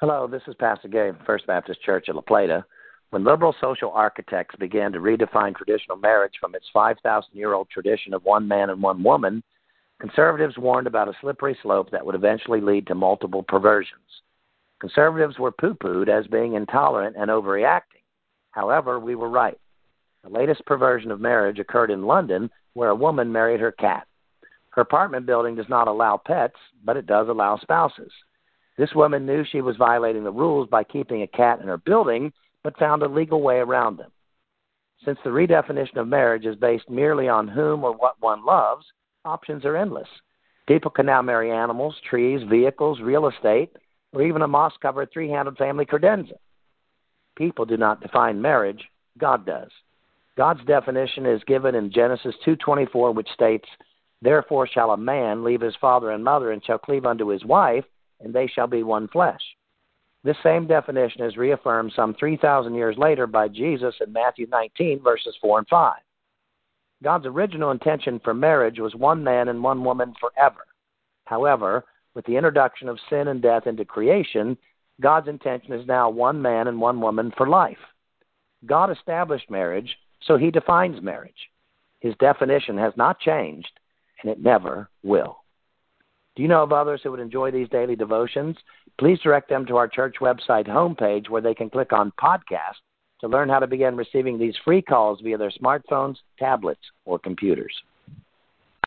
Hello, this is Pastor Gay from First Baptist Church of La Plata. When liberal social architects began to redefine traditional marriage from its 5,000 year old tradition of one man and one woman, conservatives warned about a slippery slope that would eventually lead to multiple perversions. Conservatives were poo pooed as being intolerant and overreacting. However, we were right. The latest perversion of marriage occurred in London, where a woman married her cat. Her apartment building does not allow pets, but it does allow spouses. This woman knew she was violating the rules by keeping a cat in her building but found a legal way around them. Since the redefinition of marriage is based merely on whom or what one loves, options are endless. People can now marry animals, trees, vehicles, real estate, or even a moss covered three handled family credenza. People do not define marriage, God does. God's definition is given in Genesis 2:24 which states, "Therefore shall a man leave his father and mother and shall cleave unto his wife, and they shall be one flesh." This same definition is reaffirmed some 3,000 years later by Jesus in Matthew 19, verses 4 and 5. God's original intention for marriage was one man and one woman forever. However, with the introduction of sin and death into creation, God's intention is now one man and one woman for life. God established marriage, so he defines marriage. His definition has not changed, and it never will. Do you know of others who would enjoy these daily devotions? Please direct them to our church website homepage where they can click on podcast to learn how to begin receiving these free calls via their smartphones, tablets, or computers.